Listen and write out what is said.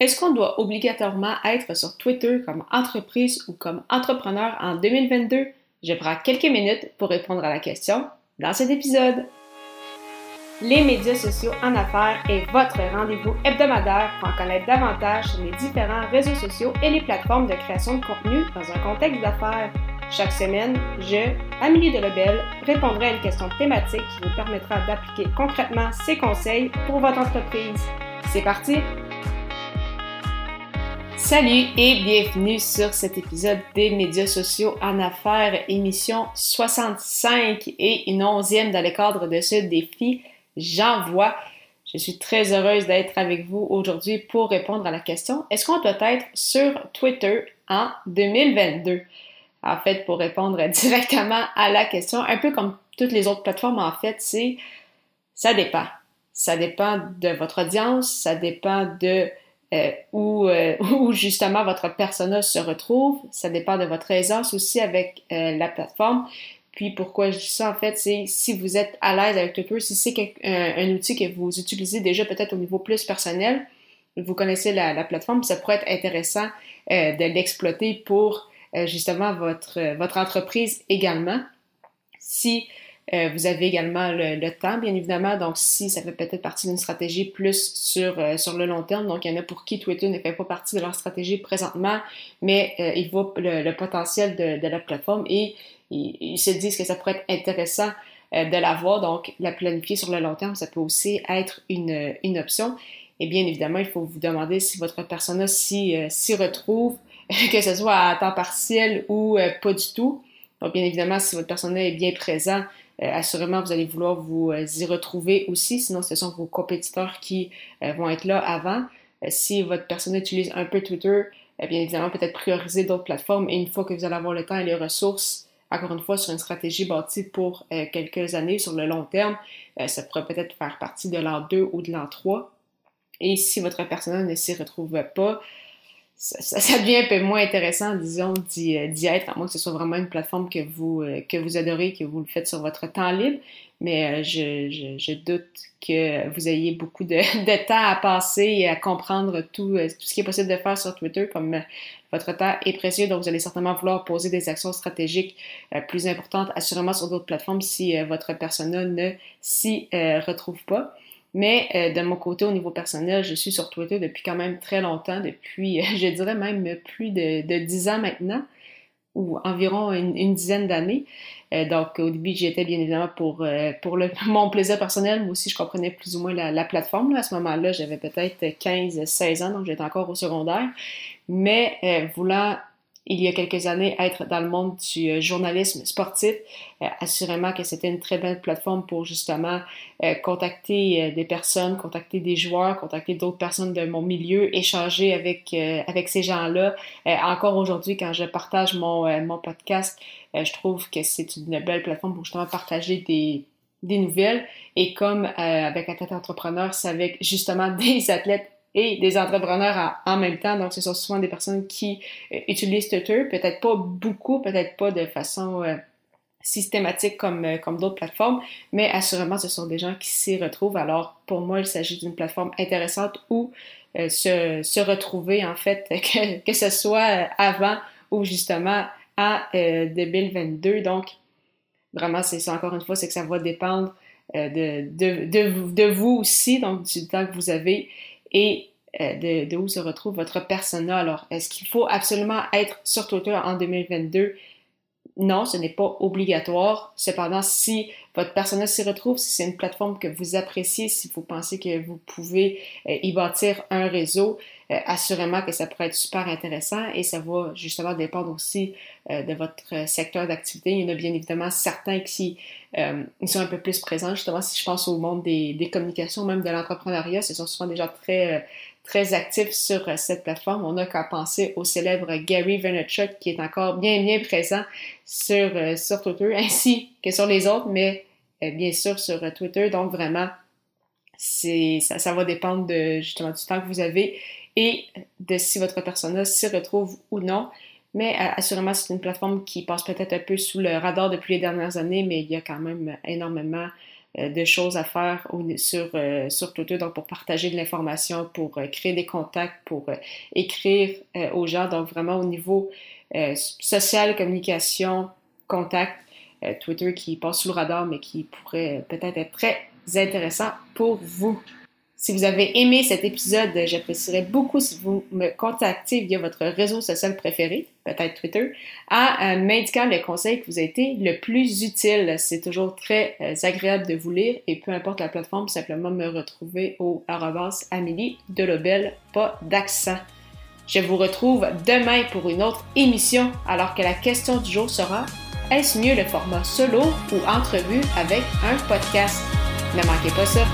Est-ce qu'on doit obligatoirement être sur Twitter comme entreprise ou comme entrepreneur en 2022? Je prends quelques minutes pour répondre à la question dans cet épisode. Les médias sociaux en affaires est votre rendez-vous hebdomadaire pour en connaître davantage sur les différents réseaux sociaux et les plateformes de création de contenu dans un contexte d'affaires. Chaque semaine, je, Amélie Delebel, répondrai à une question thématique qui vous permettra d'appliquer concrètement ces conseils pour votre entreprise. C'est parti! Salut et bienvenue sur cet épisode des médias sociaux en affaires, émission 65 et une onzième dans le cadre de ce défi J'envoie. Je suis très heureuse d'être avec vous aujourd'hui pour répondre à la question est-ce qu'on doit être sur Twitter en 2022 En fait, pour répondre directement à la question, un peu comme toutes les autres plateformes, en fait, c'est ça dépend. Ça dépend de votre audience, ça dépend de euh, euh, où, justement votre persona se retrouve. Ça dépend de votre aisance aussi avec euh, la plateforme. Puis pourquoi je dis ça en fait, c'est si vous êtes à l'aise avec Twitter, si c'est un, outil que vous utilisez déjà peut-être au niveau plus personnel, vous connaissez la, la plateforme, ça pourrait être intéressant de l'exploiter pour justement votre, votre entreprise également. Si euh, vous avez également le, temps, bien évidemment. Donc, si ça fait peut-être partie d'une stratégie plus sur, euh, sur le long terme, donc il y en a pour qui Twitter ne fait pas partie de leur stratégie présentement, mais euh, ils voient le, potentiel de, de, la plateforme et ils, se disent que ça pourrait être intéressant de l'avoir. Donc, la planifier sur le long terme, ça peut aussi être une, une option. Et bien évidemment, il faut vous demander si votre persona s'y retrouve, que ce soit à temps partiel ou pas du tout. Donc, bien évidemment, si votre persona est bien présent, euh, assurément, vous allez vouloir vous euh, y retrouver aussi, sinon ce sont vos compétiteurs qui euh, vont être là avant. si votre personne utilise un peu Twitter, bien évidemment, peut-être prioriser d'autres plateformes et une fois que vous allez avoir le temps et les ressources, encore une fois, sur une stratégie bâtie pour quelques années, sur le long terme, ça pourrait peut-être faire partie de l'an 2 ou de l'an 3. Et si votre personnel ne s'y retrouve pas, ça, devient un peu moins intéressant, disons, d'y être, à moins que ce soit vraiment une plateforme que vous, euh, que vous adorez, que vous le faites sur votre temps libre. Mais euh, je, je, doute que vous ayez beaucoup de, de, temps à passer et à comprendre tout, euh, tout ce qui est possible de faire sur Twitter, comme votre temps est précieux, donc vous allez certainement vouloir poser des actions stratégiques plus importantes, assurément sur d'autres plateformes si votre persona ne s'y retrouve pas. Mais euh, de mon côté, au niveau personnel, je suis sur Twitter depuis quand même très longtemps, depuis, je dirais même plus de, de 10 ans maintenant, ou environ une, dizaine d'années. Euh, donc, au début, j'y étais bien évidemment pour, euh, pour mon plaisir personnel, mais aussi je comprenais plus ou moins la, la plateforme. À ce moment-là, j'avais peut-être 15-16 ans, donc j'étais encore au secondaire. Mais voulant il y a quelques années être dans le monde du euh, journalisme sportif. Euh, assurément que c'était une très belle plateforme pour justement euh, contacter des personnes, contacter des joueurs, contacter d'autres personnes de mon milieu, échanger avec, avec ces gens-là. encore aujourd'hui, quand je partage mon, mon podcast, je trouve que c'est une belle plateforme pour justement partager des, des nouvelles. Et comme avec Athlète Entrepreneur, c'est avec justement des athlètes et des entrepreneurs en, même temps. Donc, ce sont souvent des personnes qui euh, utilisent Twitter, peut-être pas beaucoup, peut-être pas de façon euh, systématique comme, euh, comme d'autres plateformes, mais assurément, ce sont des gens qui s'y retrouvent. Alors, pour moi, il s'agit d'une plateforme intéressante où se, se, retrouver, en fait, que, que ce soit avant ou justement à 2022. Donc, vraiment, c'est ça, encore une fois, c'est que ça va dépendre de, de, de, de, vous aussi, donc du temps que vous avez et euh, de, de, où se retrouve votre persona. Alors, est-ce qu'il faut absolument être sur Twitter en 2022? Non, ce n'est pas obligatoire. Cependant, si votre persona s'y retrouve, si c'est une plateforme que vous appréciez, si vous pensez que vous pouvez euh, y bâtir un réseau, euh, assurément que ça pourrait être super intéressant et ça va justement dépendre aussi de votre secteur d'activité. Il y en a bien évidemment certains qui sont un peu plus présents. Justement, si je pense au monde des, des communications, même de l'entrepreneuriat, ce sont souvent déjà très très actif sur euh, cette plateforme. On n'a qu'à penser au célèbre Gary Vaynerchuk qui est encore bien, bien présent sur, euh, sur Twitter, ainsi que sur les autres, mais euh, bien sûr sur Twitter. Donc vraiment, c'est, ça, va dépendre justement du temps que vous avez et de si votre persona s'y retrouve ou non. Mais assurément, c'est une plateforme qui passe peut-être un peu sous le radar depuis les dernières années, mais il y a quand même énormément de choses à faire sur, sur Twitter, donc pour partager de l'information, pour créer des contacts, pour écrire aux gens, donc vraiment au niveau social, communication, contact, Twitter qui passe sous le radar, mais qui pourrait peut-être être très intéressant pour vous. Si vous avez aimé cet épisode, j'apprécierais beaucoup si vous me contactiez via votre réseau social préféré, peut-être Twitter, à euh, m'indiquant le conseil qui vous a été le plus utile. C'est toujours très euh, agréable de vous lire et peu importe la plateforme, simplement me retrouver au arrobas Amélie Delobel, pas d'accent. Je vous retrouve demain pour une autre émission alors que la question du jour sera est-ce mieux le format solo ou entrevue avec un podcast? Ne manquez pas ça.